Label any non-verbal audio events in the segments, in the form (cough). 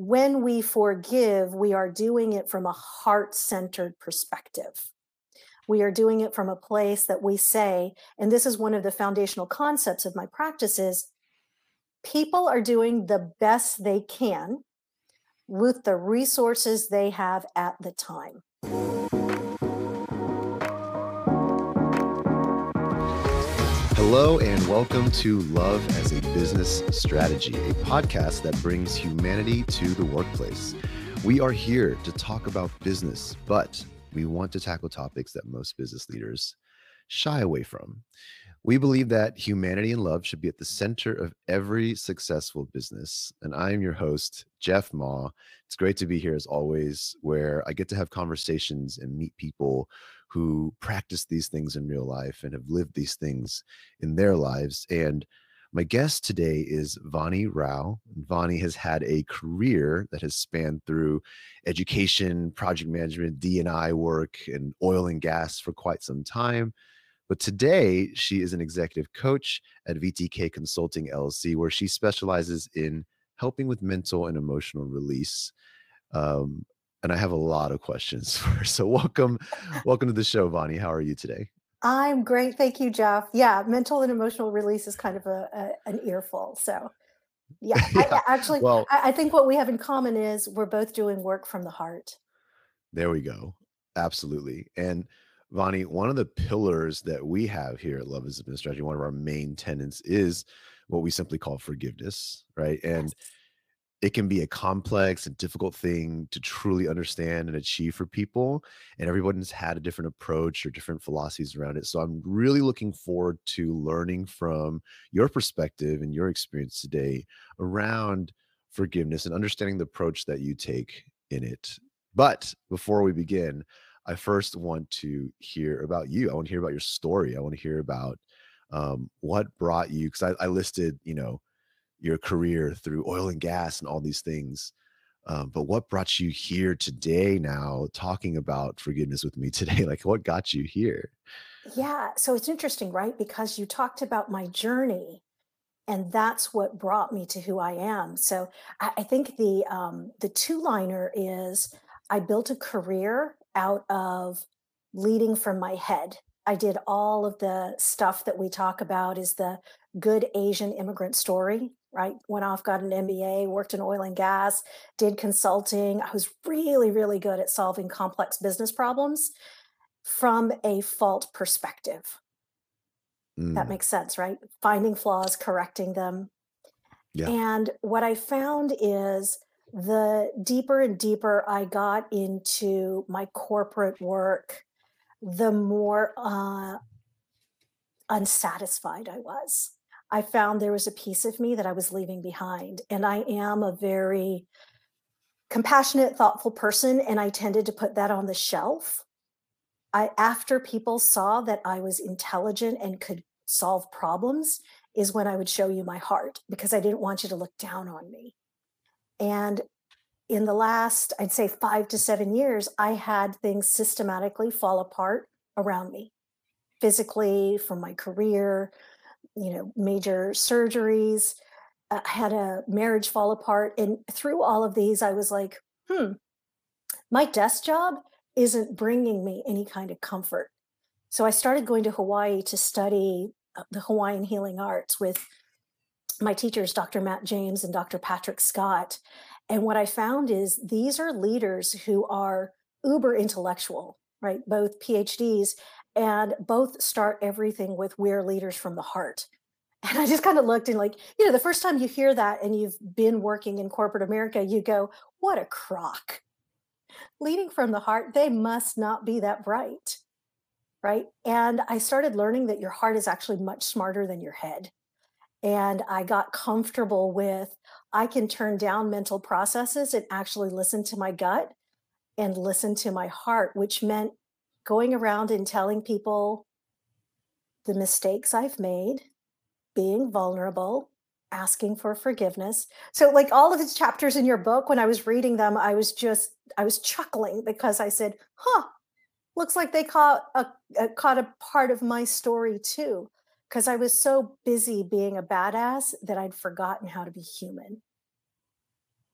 when we forgive, we are doing it from a heart centered perspective. We are doing it from a place that we say, and this is one of the foundational concepts of my practices people are doing the best they can with the resources they have at the time. Hello, and welcome to Love as a Business Strategy, a podcast that brings humanity to the workplace. We are here to talk about business, but we want to tackle topics that most business leaders shy away from. We believe that humanity and love should be at the center of every successful business. And I am your host, Jeff Ma. It's great to be here as always, where I get to have conversations and meet people who practice these things in real life and have lived these things in their lives. And my guest today is Vani Rao. Vani has had a career that has spanned through education, project management, D&I work, and oil and gas for quite some time. But today, she is an executive coach at VTK Consulting LLC, where she specializes in helping with mental and emotional release. Um, and I have a lot of questions (laughs) for her. So welcome, welcome to the show, Vani. How are you today? I'm great, thank you, Jeff. Yeah, mental and emotional release is kind of a, a an earful. So, yeah, (laughs) yeah. I, actually, well, I, I think what we have in common is we're both doing work from the heart. There we go. Absolutely. And Vani, one of the pillars that we have here at Love as a Business Strategy, one of our main tenants is what we simply call forgiveness, right? And yes it can be a complex and difficult thing to truly understand and achieve for people and everyone's had a different approach or different philosophies around it. So i'm really looking forward to learning from your perspective and your experience today around forgiveness and understanding the approach that you take in it. But before we begin i first want to hear about you. I want to hear about your story. I want to hear about um, what brought you because I, I listed you know your career through oil and gas and all these things. Um, but what brought you here today now talking about forgiveness with me (laughs) today? Like, what got you here? Yeah. So it's interesting, right? Because you talked about my journey and that's what brought me to who I am. So I, I think the um, the two liner is I built a career out of leading from my head. I did all of the stuff that we talk about is the good Asian immigrant story right? Went off, got an MBA, worked in oil and gas, did consulting. I was really, really good at solving complex business problems from a fault perspective. Mm. That makes sense, right? Finding flaws, correcting them. Yeah. And what I found is the deeper and deeper I got into my corporate work, the more uh, unsatisfied I was I found there was a piece of me that I was leaving behind. And I am a very compassionate, thoughtful person, and I tended to put that on the shelf. I, after people saw that I was intelligent and could solve problems, is when I would show you my heart because I didn't want you to look down on me. And in the last, I'd say five to seven years, I had things systematically fall apart around me physically, from my career, you know, major surgeries. I had a marriage fall apart. And through all of these, I was like, hmm, my desk job isn't bringing me any kind of comfort. So I started going to Hawaii to study uh, the Hawaiian healing arts with my teachers, Dr. Matt James and Dr. Patrick Scott. And what I found is these are leaders who are uber intellectual, right? Both PhDs, and both start everything with we're leaders from the heart. And i just kind of looked and like you know the first time you hear that and you've been working in corporate america you go what a crock. Leading from the heart they must not be that bright right? And i started learning that your heart is actually much smarter than your head. And i got comfortable with i can turn down mental processes and actually listen to my gut and listen to my heart which meant going around and telling people the mistakes I've made, being vulnerable, asking for forgiveness. So like all of the chapters in your book when I was reading them I was just I was chuckling because I said, "Huh, looks like they caught a, a caught a part of my story too." Because I was so busy being a badass that I'd forgotten how to be human.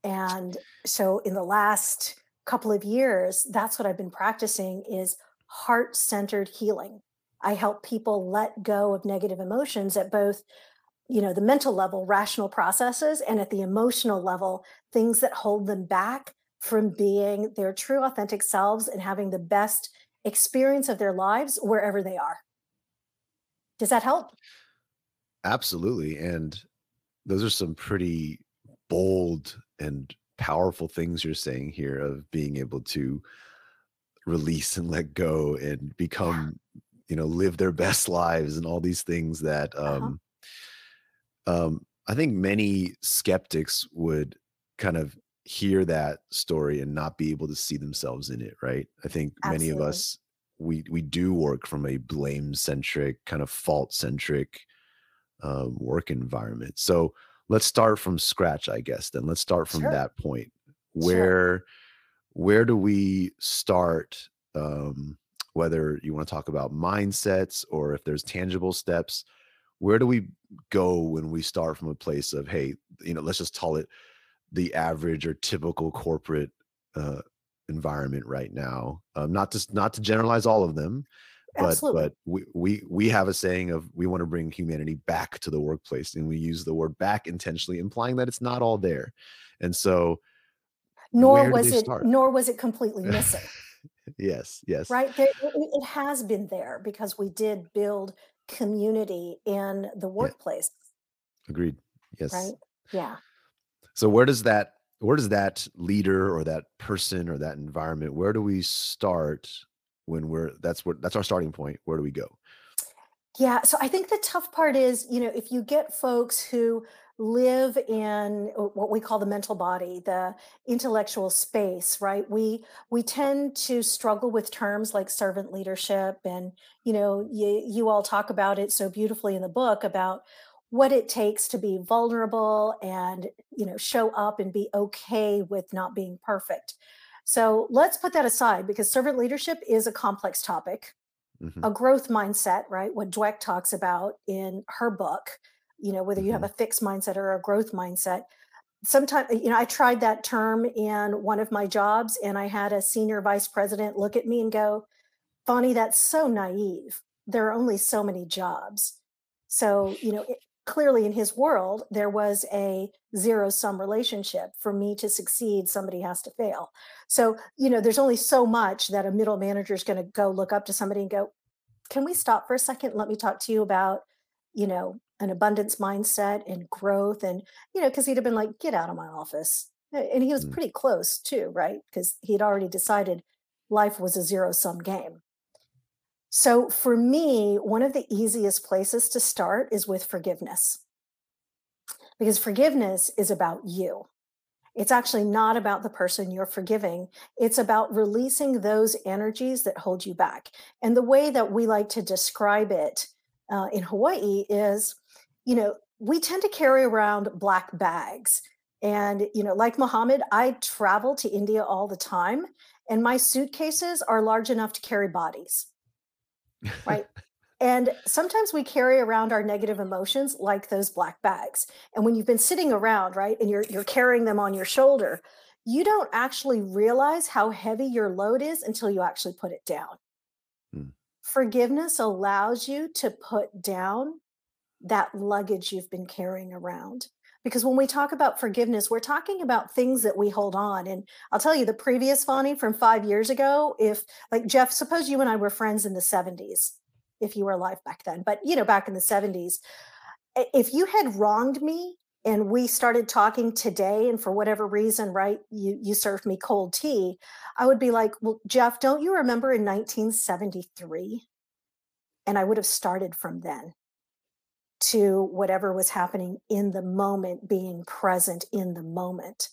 And so in the last couple of years, that's what I've been practicing is heart-centered healing. I help people let go of negative emotions at both, you know, the mental level, rational processes, and at the emotional level, things that hold them back from being their true authentic selves and having the best experience of their lives wherever they are. Does that help? Absolutely. And those are some pretty bold and powerful things you're saying here of being able to release and let go and Yeah. become you know live their best lives and all these things that Uh-huh. um um i think many skeptics would kind of hear that story and not be able to see themselves in it right i think many of us we we do work from a blame centric kind of fault centric um, work environment. So let's start from scratch, I guess. Then let's start from Sure. that point. Sure. Where do we start? Um, whether you want to talk about mindsets or if there's tangible steps, where do we go when we start from a place of hey, you know, let's just call it the average or typical corporate uh, environment right now. Um, not to not to generalize all of them, but Absolutely. but we we we have a saying of we want to bring humanity back to the workplace, and we use the word back intentionally, implying that it's not all there. And so, Nor where do they was it start? nor was it completely (laughs) missing. yes, yes, Right? There it has been there because we did build community in the yeah, workplace, agreed. Yes. right? Yeah. So where does that where does that leader or that person or that environment where do we start when we're that's what that's our starting point where do we go Yeah, so I think the tough part is, you know, if you get folks who live in uh, what we call the mental body, the intellectual space, right? We we tend to struggle with terms like servant leadership and, you know, you you all talk about it so beautifully in the book about what it takes to be vulnerable and, you know, show up and be okay with not being perfect. So, let's put that aside because servant leadership is a complex topic hmm a growth mindset, right? What Dweck talks about in her book, you know, whether you have hmm a fixed mindset or a growth mindset. Sometimes, you know, I tried that term in one of my jobs and I had a senior vice president look at me and go, Vani, that's so naive. There are only so many jobs. So, you know, it, clearly in his world, there was a zero sum relationship. For me to succeed, somebody has to fail. So, you know, there's only so much that a middle manager is going to go look up to somebody and go, can we stop for a second? Let me talk to you about, you know, an abundance mindset and growth. And, you know, because he'd have been like, get out of my office. And he was pretty close too, right? Because he'd already decided life was a zero sum game. So for me, one of the easiest places to start is with forgiveness because forgiveness is about you. It's actually not about the person you're forgiving. It's about releasing those energies that hold you back. And the way that we like to describe it uh, in Hawaii is, you know, we tend to carry around black bags. And, you know, like Muhammad, I travel to India all the time, and my suitcases are large enough to carry bodies, right? (laughs) And sometimes we carry around our negative emotions like those black bags. And when you've been sitting around, right, and you're you're carrying them on your shoulder, you don't actually realize how heavy your load is until you actually put it down. Mm, Forgiveness allows you to put down that luggage you've been carrying around. Because when we talk about forgiveness, we're talking about things that we hold on. And I'll tell you, the previous Vani from five years ago, if like Jeff, suppose you and I were friends in the 70s, if you were alive back then, but you know, back in the 70s, if you had wronged me and we started talking today and for whatever reason right you you served me cold tea i would be like well jeff don't you remember in 1973 and i would have started from then to whatever was happening in the moment being present in the moment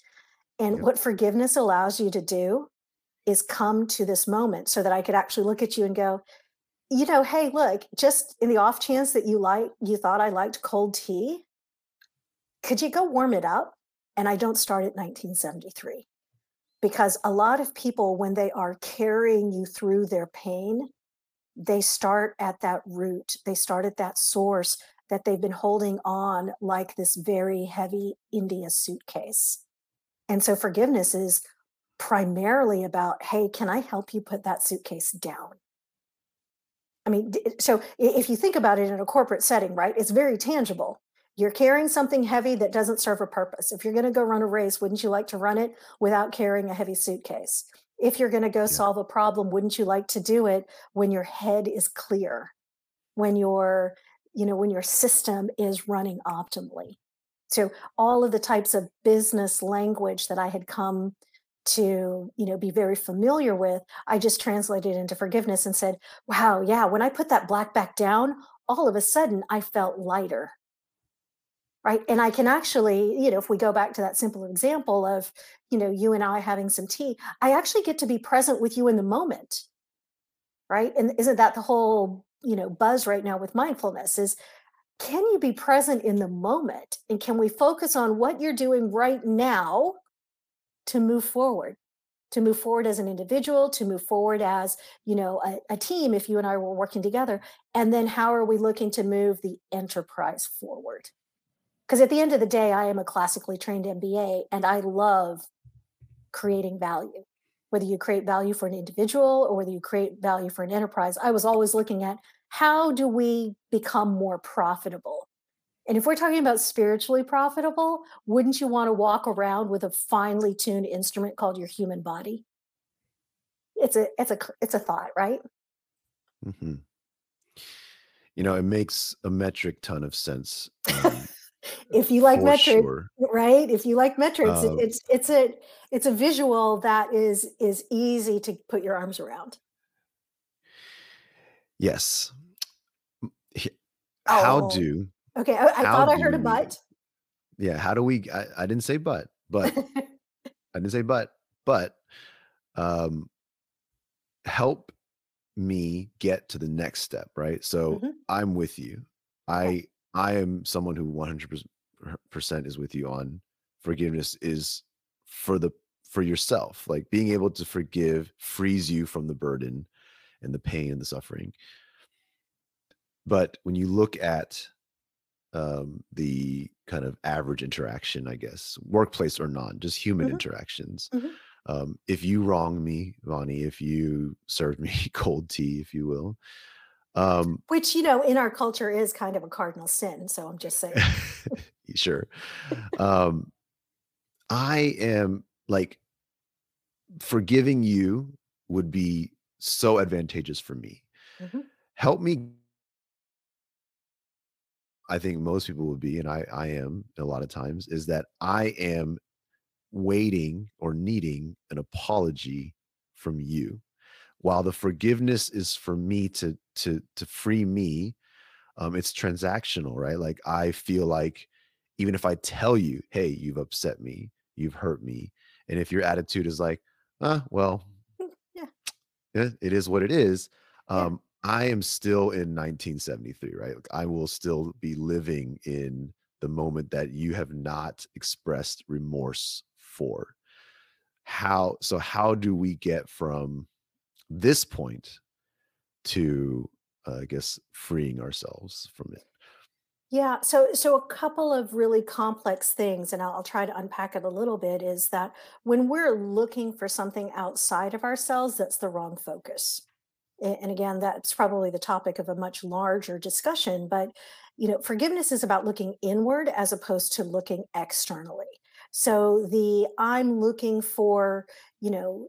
and yep. what forgiveness allows you to do is come to this moment so that i could actually look at you and go you know hey look just in the off chance that you like you thought i liked cold tea could you go warm it up? And I don't start at 1973 because a lot of people, when they are carrying you through their pain, they start at that root, they start at that source that they've been holding on like this very heavy India suitcase. And so forgiveness is primarily about, hey, can I help you put that suitcase down? I mean, so if you think about it in a corporate setting, right, it's very tangible. You're carrying something heavy that doesn't serve a purpose. If you're going to go run a race, wouldn't you like to run it without carrying a heavy suitcase? If you're going to go yeah. solve a problem, wouldn't you like to do it when your head is clear, when your, you know, when your system is running optimally? So all of the types of business language that I had come to you know be very familiar with i just translated into forgiveness and said wow yeah when i put that black back down all of a sudden i felt lighter. Right? And i can actually you know if we go back to that simple example of you know you and i having some tea i actually get to be present with you in the moment. Right? And isn't that the whole you know buzz right now with mindfulness is can you be present in the moment? And can we focus on what you're doing right now to move forward? To move forward as an individual to move forward as you know a, a, team if you and i were working together and then how are we looking to move the enterprise forward? Because at the end of the day i am a classically trained mba and i love creating value whether you create value for an individual or whether you create value for an enterprise i was always looking at how do we become more profitable and if we're talking about spiritually profitable, wouldn't you want to walk around with a finely tuned instrument called your human body? It's a it's a it's a thought, right? Mm-hmm. You know, it makes a metric ton of sense. (laughs) Um, if you like metrics, sure. right? If you like metrics, uh, it's it's a it's a visual that is is easy to put your arms around. Yes. How oh. do Okay, I, I thought I heard a but. Yeah, how do we? I, I didn't say but, but (laughs) I didn't say but, but um, help me get to the next step, right? So mm-hmm. I'm with you. I I am someone who 100% is with you on forgiveness is for the for yourself. Like being able to forgive frees you from the burden and the pain and the suffering. But when you look at um, the kind of average interaction, I guess, workplace or not, just human mm-hmm. interactions. Mm-hmm. Um, if you wrong me, Vani, if you served me (laughs) cold tea, if you will, um, which you know in our culture is kind of a cardinal sin. So I'm just saying. (laughs) sure. um, I am like forgiving you would be so advantageous for me. Mm-hmm. Help me I think most people would be, and I, I am a lot of times, is that I am waiting or needing an apology from you. While the forgiveness is for me to to to free me, um, it's transactional, right? Like I feel like even if I tell you, hey, you've upset me, you've hurt me, and if your attitude is like, ah, well, mm, yeah, it is what it is. Um, I am still in 1973, right? I will still be living in the moment that you have not expressed remorse for. How so how do we get from this point to uh, I guess freeing ourselves from it? Yeah, so so a couple of really complex things, and I'll, I'll try to unpack it a little bit, is that when we're looking for something outside of ourselves, that's the wrong focus and again that's probably the topic of a much larger discussion but you know forgiveness is about looking inward as opposed to looking externally so the i'm looking for you know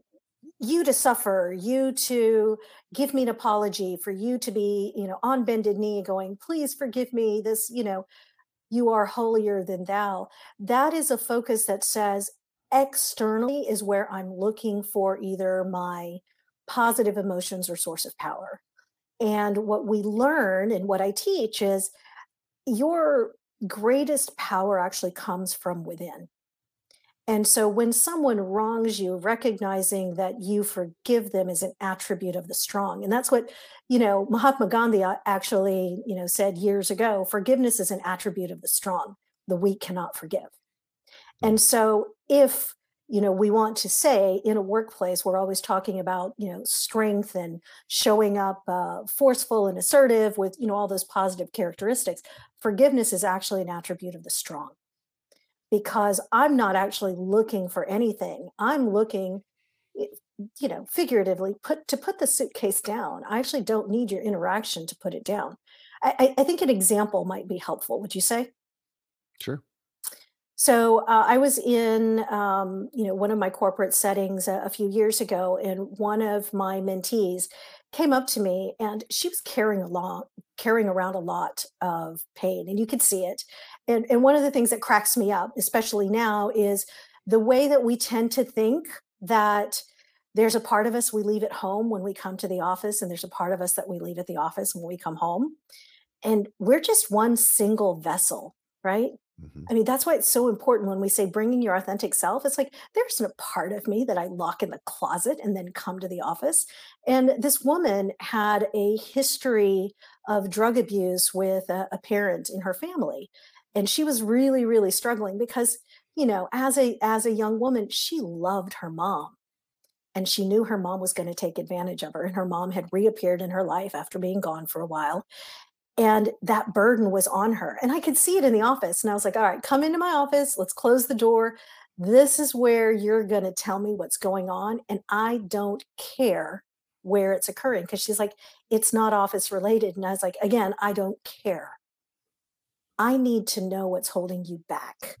you to suffer you to give me an apology for you to be you know on bended knee going please forgive me this you know you are holier than thou that is a focus that says externally is where i'm looking for either my positive emotions or source of power. And what we learn and what I teach is your greatest power actually comes from within. And so when someone wrongs you, recognizing that you forgive them is an attribute of the strong. And that's what, you know, Mahatma Gandhi uh, actually, you know, said years ago, forgiveness is an attribute of the strong. The weak cannot forgive. And so if you know we want to say in a workplace we're always talking about you know strength and showing up uh, forceful and assertive with you know all those positive characteristics forgiveness is actually an attribute of the strong because I'm not actually looking for anything. I'm looking, you know, figuratively put to put the suitcase down. I actually don't need your interaction to put it down. I, I think an example might be helpful. Would you say? Sure. So uh, I was in, um, you know, one of my corporate settings a, a few years ago, and one of my mentees came up to me, and she was carrying along, carrying around a lot of pain, and you could see it. And, and one of the things that cracks me up, especially now, is the way that we tend to think that there's a part of us we leave at home when we come to the office, and there's a part of us that we leave at the office when we come home. And we're just one single vessel, right? Hmm I mean, that's why it's so important when we say bringing your authentic self. It's like there's a part of me that I lock in the closet and then come to the office. And this woman had a history of drug abuse with a, a parent in her family. And she was really, really struggling because, you know, as a as a young woman, she loved her mom and she knew her mom was going to take advantage of her and her mom had reappeared in her life after being gone for a while and that burden was on her. And I could see it in the office. And I was like, all right, come into my office. Let's close the door. This is where you're going to tell me what's going on. And I don't care where it's occurring. Cause she's like, it's not office related. And I was like, again, I don't care. I need to know what's holding you back.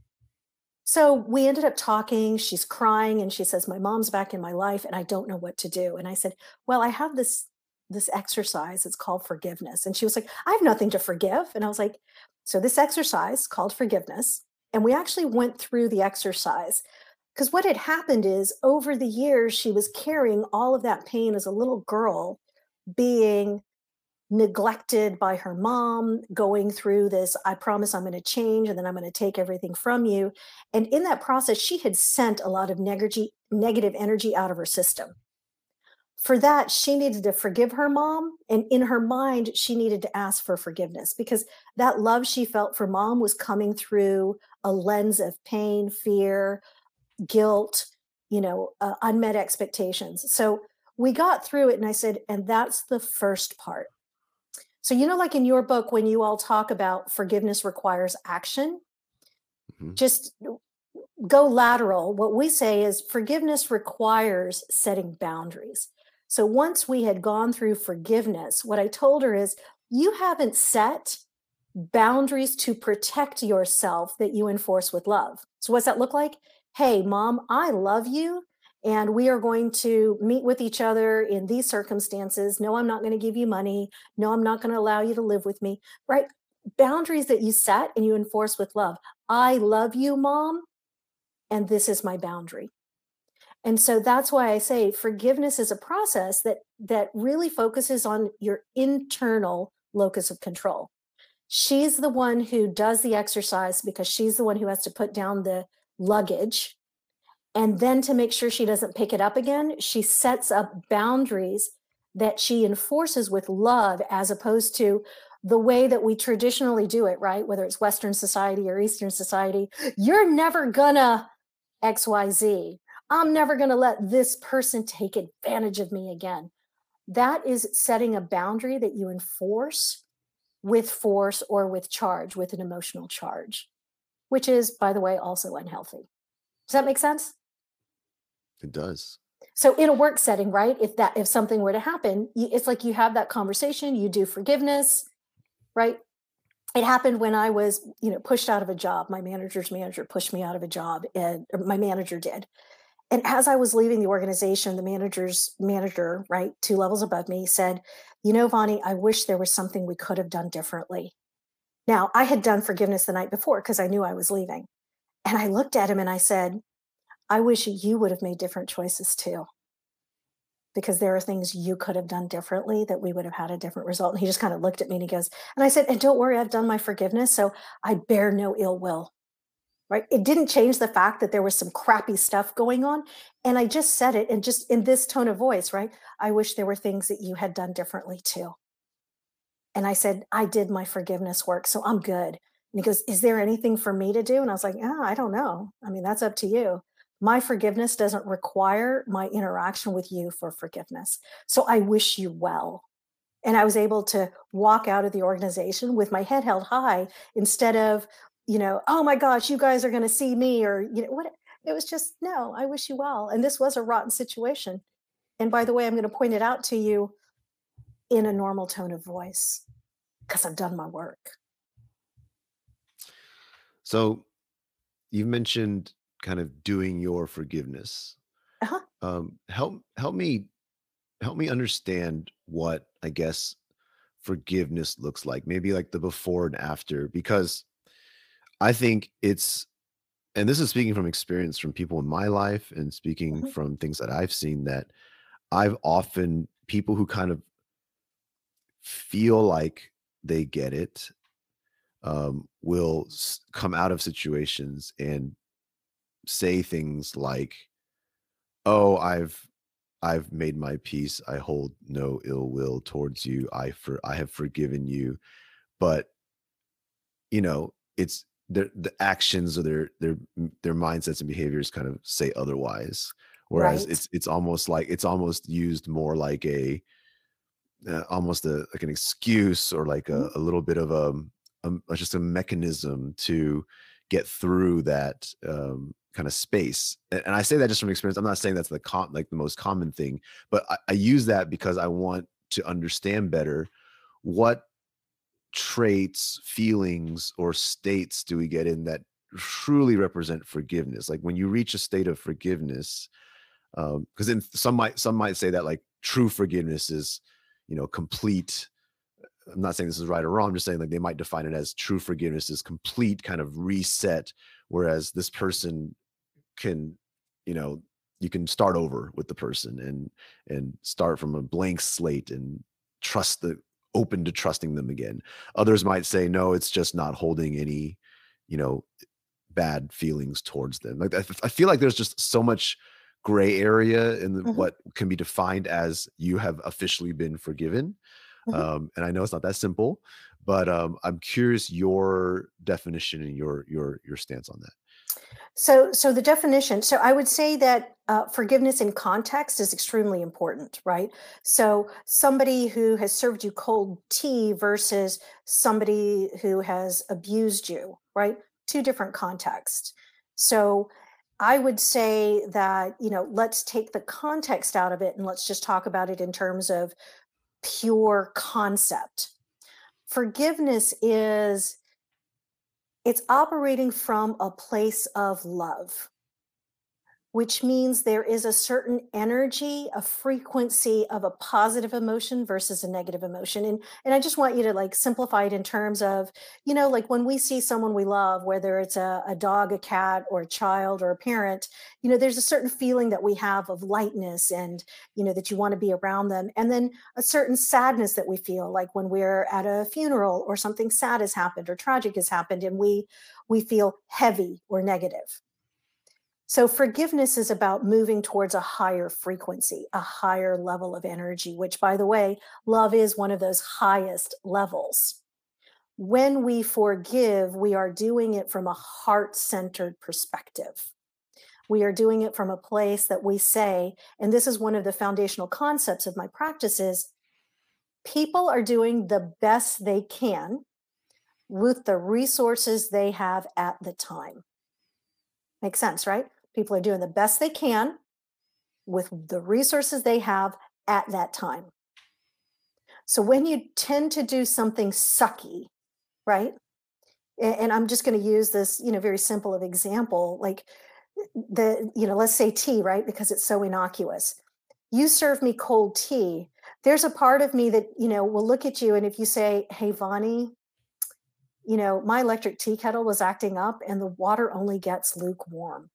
So we ended up talking. She's crying and she says, My mom's back in my life and I don't know what to do. And I said, Well, I have this this exercise. It's called forgiveness. And she was like, I have nothing to forgive. And I was like, So this exercise called forgiveness. And we actually went through the exercise because what had happened is over the years, she was carrying all of that pain as a little girl, being neglected by her mom, going through this, I promise I'm going to change and then I'm going to take everything from you. And in that process, she had sent a lot of negative energy out of her system. For that, she needed to forgive her mom. And in her mind, she needed to ask for forgiveness because that love she felt for mom was coming through a lens of pain, fear, guilt, you know, uh, unmet expectations. So we got through it. And I said, and that's the first part so, you know, like in your book, when you all talk about forgiveness requires action, hmm just go lateral. What we say is forgiveness requires setting boundaries. So, once we had gone through forgiveness, what I told her is, you haven't set boundaries to protect yourself that you enforce with love. So, what's that look like? Hey, mom, I love you and we are going to meet with each other in these circumstances. No, I'm not going to give you money. No, I'm not going to allow you to live with me, right? Boundaries that you set and you enforce with love. I love you, mom, and this is my boundary. And so that's why I say forgiveness is a process that that really focuses on your internal locus of control. She's the one who does the exercise because she's the one who has to put down the luggage and then to make sure she doesn't pick it up again, she sets up boundaries that she enforces with love as opposed to the way that we traditionally do it, right? Whether it's Western society or Eastern society, you're never gonna XYZ. I'm never gonna let this person take advantage of me again. That is setting a boundary that you enforce with force or with charge, with an emotional charge, which is, by the way, also unhealthy. Does that make sense? It does. So in a work setting, right? If that if something were to happen, it's like you have that conversation, you do forgiveness, right? It happened when I was, you know, pushed out of a job. My manager's manager pushed me out of a job, and my manager did. And as I was leaving the organization, the manager's manager, right, two levels above me, said, "You know, Vani, I wish there was something we could have done differently." Now, I had done forgiveness the night before because I knew I was leaving, and I looked at him and I said, I wish you would have made different choices too, because there are things you could have done differently that we would have had a different result. And he just kind of looked at me and he goes, and I said, and don't worry, I've done my forgiveness. So I bear no ill will. Right. It didn't change the fact that there was some crappy stuff going on. And I just said it and just in this tone of voice, right? I wish there were things that you had done differently too. And I said, I did my forgiveness work. So I'm good. And he goes, Is there anything for me to do? And I was like, Yeah, I don't know. I mean, that's up to you my forgiveness doesn't require my interaction with you for forgiveness. So I wish you well. And I was able to walk out of the organization with my head held high instead of you know, oh my gosh, you guys are going to see me or, you know, what it was just, no, I wish you well. And this was a rotten situation. And by the way, I'm going to point it out to you in a normal tone of voice because I've done my work. So you mentioned kind of doing your forgiveness. Uh-huh. Um, help help me help me understand what I guess forgiveness looks like. Maybe like the before and after, because I think it's and this is speaking from experience from people in my life and speaking mm-hmm. from things that I've seen that I've often people who kind of feel like they get it um, will s- come out of situations and say things like, "Oh, I've I've made my peace. I hold no ill will towards you. I for I have forgiven you." But you know, it's their the actions or their their their mindsets and behaviors kind of say otherwise. Whereas right. it's it's almost like it's almost used more like a uh, almost a like an excuse or like a, mm-hmm. a little bit of a, a, just a mechanism to get through that um, kind of space. And, and, I say that just from experience. I'm not saying that's the com- like the most common thing, but I, I use that because I want to understand better what traits, feelings, or states do we get in that truly represent forgiveness? Like when you reach a state of forgiveness, because um, then some might some might say that like true forgiveness is you know complete i'm not saying this is right or wrong i'm just saying like they might define it as true forgiveness is complete kind of reset whereas this person can you know you can start over with the person and and start from a blank slate and trust the open to trusting them again others might say no it's just not holding any you know bad feelings towards them like i, I feel like there's just so much gray area in mm-hmm. what can be defined as you have officially been forgiven. Mm-hmm. Um, and I know it's not that simple, but um, I'm curious your definition and your your your stance on that. So, so the definition. So, I would say that uh, forgiveness in context is extremely important, right? So, somebody who has served you cold tea versus somebody who has abused you, right? Two different contexts. So, I would say that, you know, let's take the context out of it and let's just talk about it in terms of pure concept. Forgiveness is it's operating from a place of love which means there is a certain energy, a frequency of a positive emotion versus a negative emotion. And and I just want you to like simplify it in terms of, you know, like when we see someone we love, whether it's a, a dog, a cat, or a child or a parent, you know, there's a certain feeling that we have of lightness and, you know, that you want to be around them. And then a certain sadness that we feel like when we're at a funeral or something sad has happened or tragic has happened and we we feel heavy or negative so, forgiveness is about moving towards a higher frequency, a higher level of energy, which, by the way, love is one of those highest levels. When we forgive, we are doing it from a heart centered perspective. We are doing it from a place that we say, and this is one of the foundational concepts of my practices people are doing the best they can with the resources they have at the time. Makes sense, right? People are doing the best they can with the resources they have at that time. So when you tend to do something sucky, right? And I'm just going to use this, you know, very simple of example, like the, you know, let's say tea, right? Because it's so innocuous. You serve me cold tea. There's a part of me that, you know, will look at you and if you say, "Hey, Vani, you know, my electric tea kettle was acting up and the water only gets lukewarm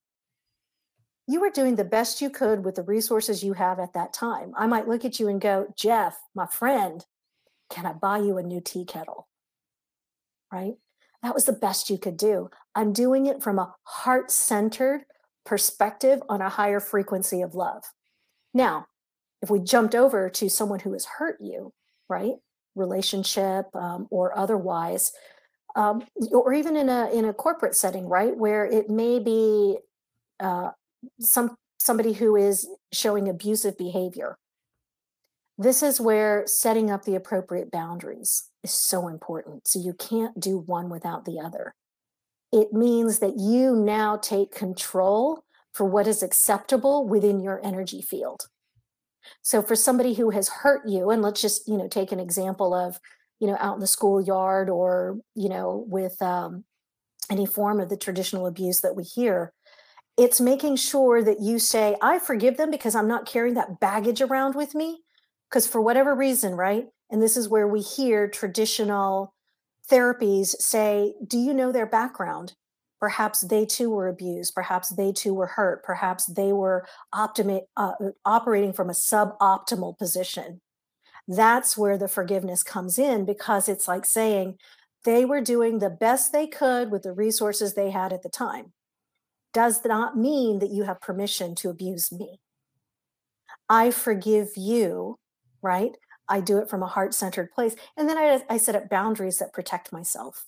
you were doing the best you could with the resources you have at that time. I might look at you and go, Jeff, my friend, can I buy you a new tea kettle? Right? That was the best you could do. I'm doing it from a heart centered perspective on a higher frequency of love. Now, if we jumped over to someone who has hurt you, right? Relationship um, or otherwise, um, or even in a in a corporate setting, right, where it may be uh, some somebody who is showing abusive behavior. This is where setting up the appropriate boundaries is so important. So you can't do one without the other. It means that you now take control for what is acceptable within your energy field. So for somebody who has hurt you, and let's just, you know, take an example of, you know, out in the schoolyard or, you know, with um, any form of the traditional abuse that we hear, it's making sure that you say, I forgive them because I'm not carrying that baggage around with me. Because for whatever reason, right? And this is where we hear traditional therapies say, Do you know their background? Perhaps they too were abused. Perhaps they too were hurt. Perhaps they were optimi- uh, operating from a suboptimal position. That's where the forgiveness comes in because it's like saying they were doing the best they could with the resources they had at the time. Does not mean that you have permission to abuse me. I forgive you, right? I do it from a heart centered place. And then I, I set up boundaries that protect myself,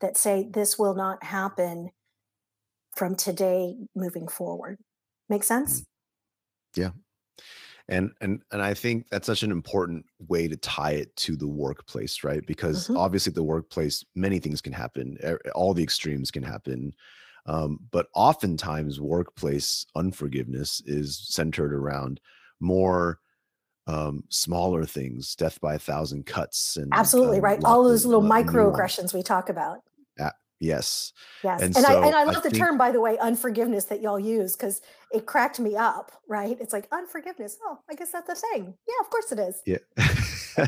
that say, this will not happen from today moving forward. Make sense? Mm. Yeah. And and and I think that's such an important way to tie it to the workplace, right? Because mm-hmm. obviously the workplace, many things can happen. All the extremes can happen. Um, but oftentimes workplace unforgiveness is centered around more um, smaller things, death by a thousand cuts, and absolutely um, right. All those little microaggressions we talk about. Uh, yes. Yes. And, and so I and I love I the think, term, by the way, unforgiveness that y'all use because it cracked me up. Right? It's like unforgiveness. Oh, I guess that's a thing. Yeah, of course it is. Yeah.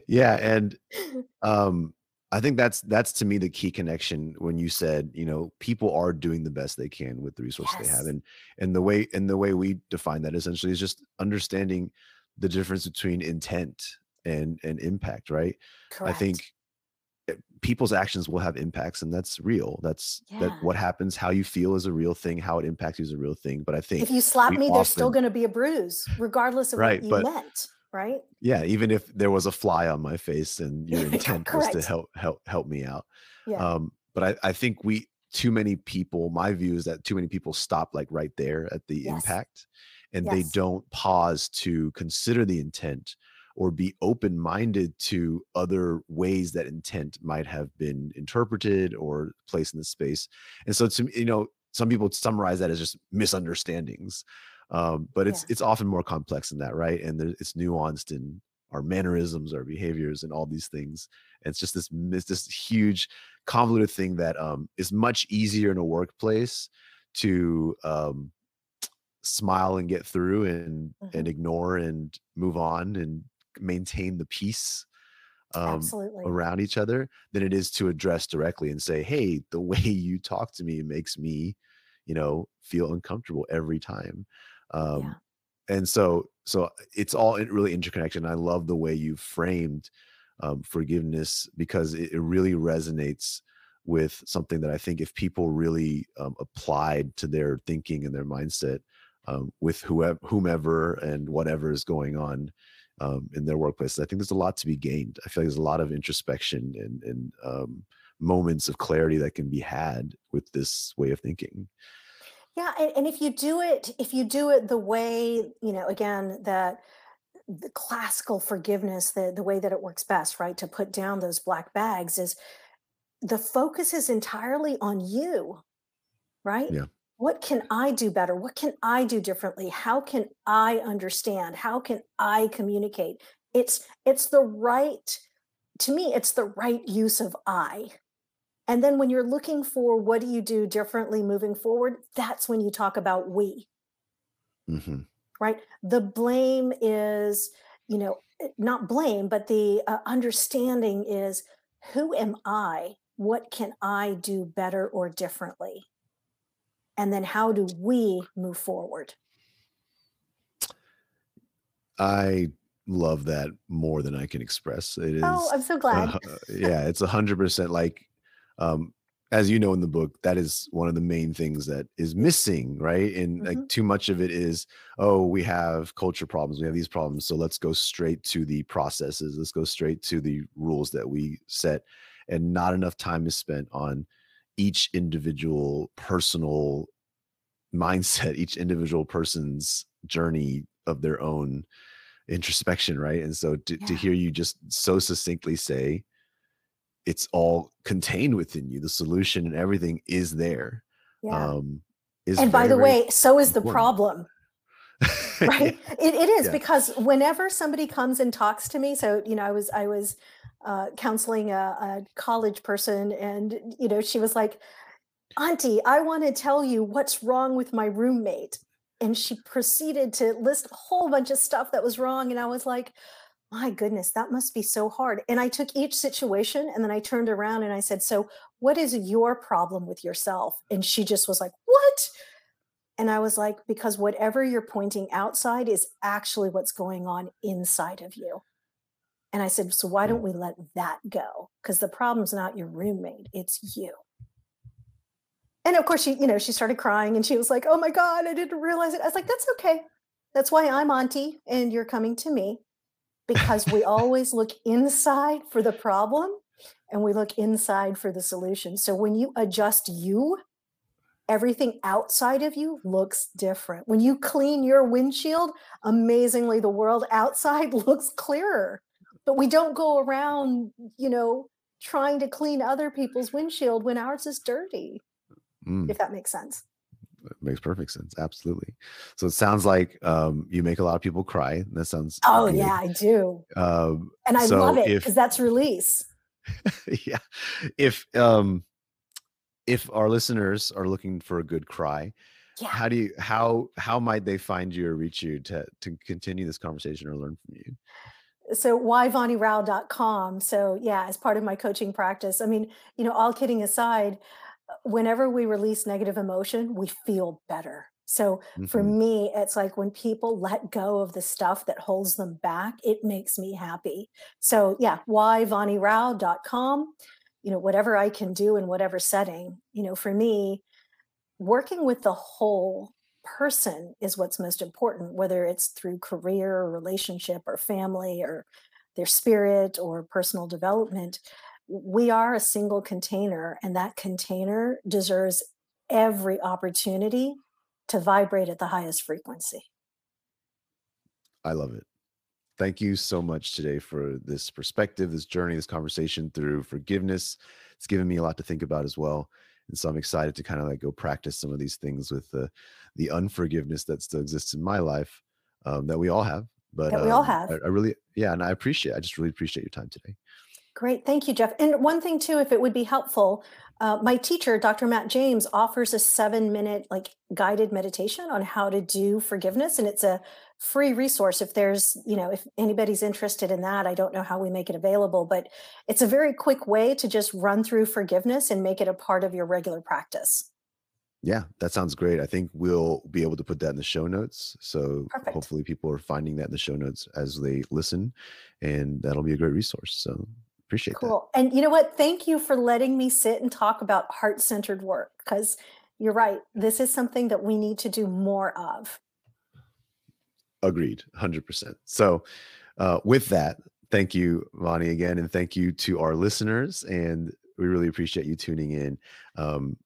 (laughs) yeah, and (laughs) um, I think that's that's to me the key connection when you said, you know, people are doing the best they can with the resources yes. they have. And and the way and the way we define that essentially is just understanding the difference between intent and and impact right Correct. i think eh, people's actions will have impacts and that's real that's yeah. that what happens how you feel is a real thing how it impacts you is a real thing but i think if you slap me often, there's still going to be a bruise regardless of right, what you but, meant right yeah even if there was a fly on my face and (laughs) your intent was to help help help me out yeah. um but i i think we too many people my view is that too many people stop like right there at the yes. impact and yes. they don't pause to consider the intent or be open minded to other ways that intent might have been interpreted or placed in the space. And so, to you know, some people summarize that as just misunderstandings, um, but it's yeah. it's often more complex than that, right? And there, it's nuanced in our mannerisms, our behaviors, and all these things. And it's just this this huge convoluted thing that um, is much easier in a workplace to um, smile and get through and mm-hmm. and ignore and move on and maintain the peace um, around each other than it is to address directly and say hey the (laughs) way you talk to me makes me you know feel uncomfortable every time um, yeah. and so so it's all really interconnected i love the way you framed um, forgiveness because it, it, really resonates with something that i think if people really um, applied to their thinking and their mindset um, with whoever, whomever and whatever is going on um, in their workplace. I think there's a lot to be gained. I feel like there's a lot of introspection and, and um, moments of clarity that can be had with this way of thinking. Yeah, and, and if you do it, if you do it the way you know, again that the classical forgiveness, the the way that it works best, right, to put down those black bags is the focus is entirely on you, right? Yeah what can I do better? What can I do differently? How can I understand? How can I communicate? It's it's the right to me it's the right use of I. And then when you're looking for what do you do differently moving forward, that's when you talk about we. Mm-hmm. Right? The blame is, you know, eh, not blame, but the uh, understanding is who am I? What can I do better or differently? and then how do we move forward i love that more than i can express It is. oh, oh i'm so glad uh, yeah it's a hundred percent like um as you know in the book that is one of the main things that is missing right and mm-hmm. like too much of it is oh we have culture problems we have these problems so let's go straight to the processes let's go straight to the rules that we set and not enough time is spent on each individual personal mindset, (laughs) each individual person's journey of their own introspection, right? And so to, yeah. to hear you just so succinctly say, it's all contained within you the solution and everything is there yeah. um is and by the way so is important. the problem (laughs) right it, it is yeah. because whenever somebody comes and talks to me so you know i was i was uh, counseling a, a college person and you know she was like auntie i want to tell you what's wrong with my roommate and she proceeded to list a whole bunch of stuff that was wrong and i was like my goodness that must be so hard. And i took each situation and then i turned around and i said so what is your problem with yourself? And she just was like what? And i was like because whatever you're pointing outside is actually what's going on inside of you. And i said so why don't we let that go? Because the problem's not your roommate it's you. And of course she you know she started crying and she was like oh my god i didn't realize it. I was like that's okay. That's why i'm auntie and you're coming to me because we (laughs) always look inside for the problem and we look inside for the solution so when you adjust you everything outside of you looks different when you clean your windshield amazingly the world outside (laughs) looks clearer but we don't go around you know trying to clean other people's windshield when ours is dirty mm. if that makes sense. It makes perfect sense. Absolutely. So it sounds like um, you make a lot of people cry. That sounds. Oh good. yeah, I do. Um, and I so love it because that's release. (laughs) yeah. If um, if our listeners are looking for a good cry, yeah. how do you how how might they find you or reach you to to continue this conversation or learn from you? so vanirao.com so yeah as part of my coaching practice i mean you know all kidding aside whenever we release negative emotion, we feel better. So mm-hmm. for me, it's like when people let go of the stuff that holds them back, it makes me happy. So yeah, vanirao.com, you know, whatever I can do in whatever setting, you know, for me, working with the whole person is what's most important, whether it's through career or relationship or family or their spirit or personal development we are a single container, and that container deserves every opportunity to vibrate at the highest frequency. I love it. Thank you so much today for this perspective, this journey, this conversation through forgiveness. It's given me a lot to think about as well. And so I'm excited to kind of like go practice some of these things with the the unforgiveness that still exists in my life um, that we all have. But that we um, all have. I, I really, yeah, and I appreciate. I just really appreciate your time today. Great. Thank you, Jeff. And one thing, too, if it would be helpful, uh, my teacher, Dr. Matt James, offers a seven minute like guided meditation on how to do forgiveness. And it's a free resource. If there's, you know, if anybody's interested in that, I don't know how we make it available, but it's a very quick way to just run through forgiveness and make it a part of your regular practice. Yeah, that sounds great. I think we'll be able to put that in the show notes. So Perfect. hopefully people are finding that in the show notes as they listen, and that'll be a great resource. So Appreciate cool. that. And you know what? Thank you for letting me sit and talk about heart centered work because you're right. This is something that we need to do more of. Agreed, 100%. So, uh, with that, thank you, Vani, again. And thank you to our listeners. And we really appreciate you tuning in. Um,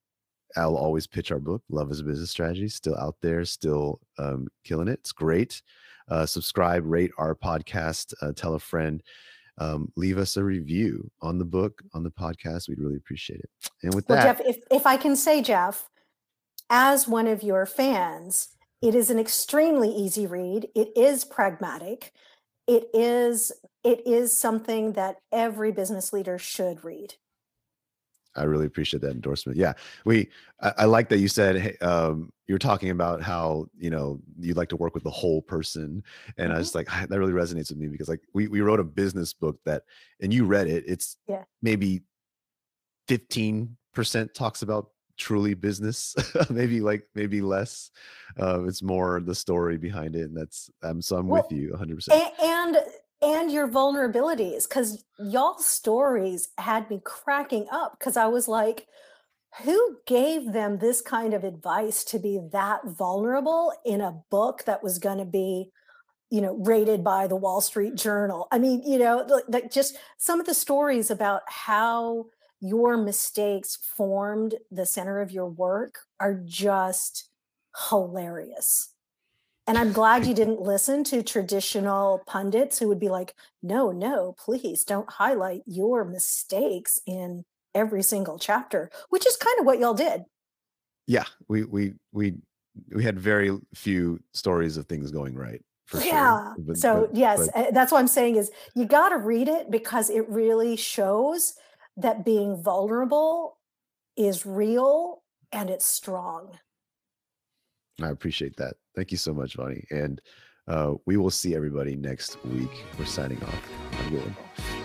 I'll always pitch our book, Love as a Business Strategy, still out there, still um, killing it. It's great. Uh, subscribe, rate our podcast, uh, tell a friend um, leave us a review on the book, on the podcast. We'd really appreciate it. And with well, that, Jeff, if, if I can say, Jeff, as one of your fans, it is an extremely easy read. It is pragmatic. It is it is something that every business leader should read. I really appreciate that endorsement. Yeah, we. I, I like that you said hey, um, you're talking about how you know you'd like to work with the whole person, and mm-hmm. I was like that really resonates with me because like we we wrote a business book that, and you read it. It's yeah. maybe fifteen percent talks about truly business (laughs) maybe like maybe less uh, it's more the story behind it and that's um, so i'm well, with you 100% and, and your vulnerabilities because y'all stories had me cracking up because I was like, who gave them this kind of advice to be that vulnerable in a book that was going to be you know rated by the wall street journal? I mean you know like just some of the stories about how your mistakes formed the center of your work are just hilarious And I'm glad you didn't listen to traditional pundits who would be like, no, no, please don't highlight your mistakes in every single chapter, which is kind of what y'all did. Yeah, we we we we had very few stories of things going right. yeah. Sure. But, so but, yes, but, eh, that's what I'm saying is you got to read it because it really shows that being vulnerable is real and it's strong. I appreciate that. Thank you so much, Vani. And uh, we will see everybody next week. We're signing off. Have a good one.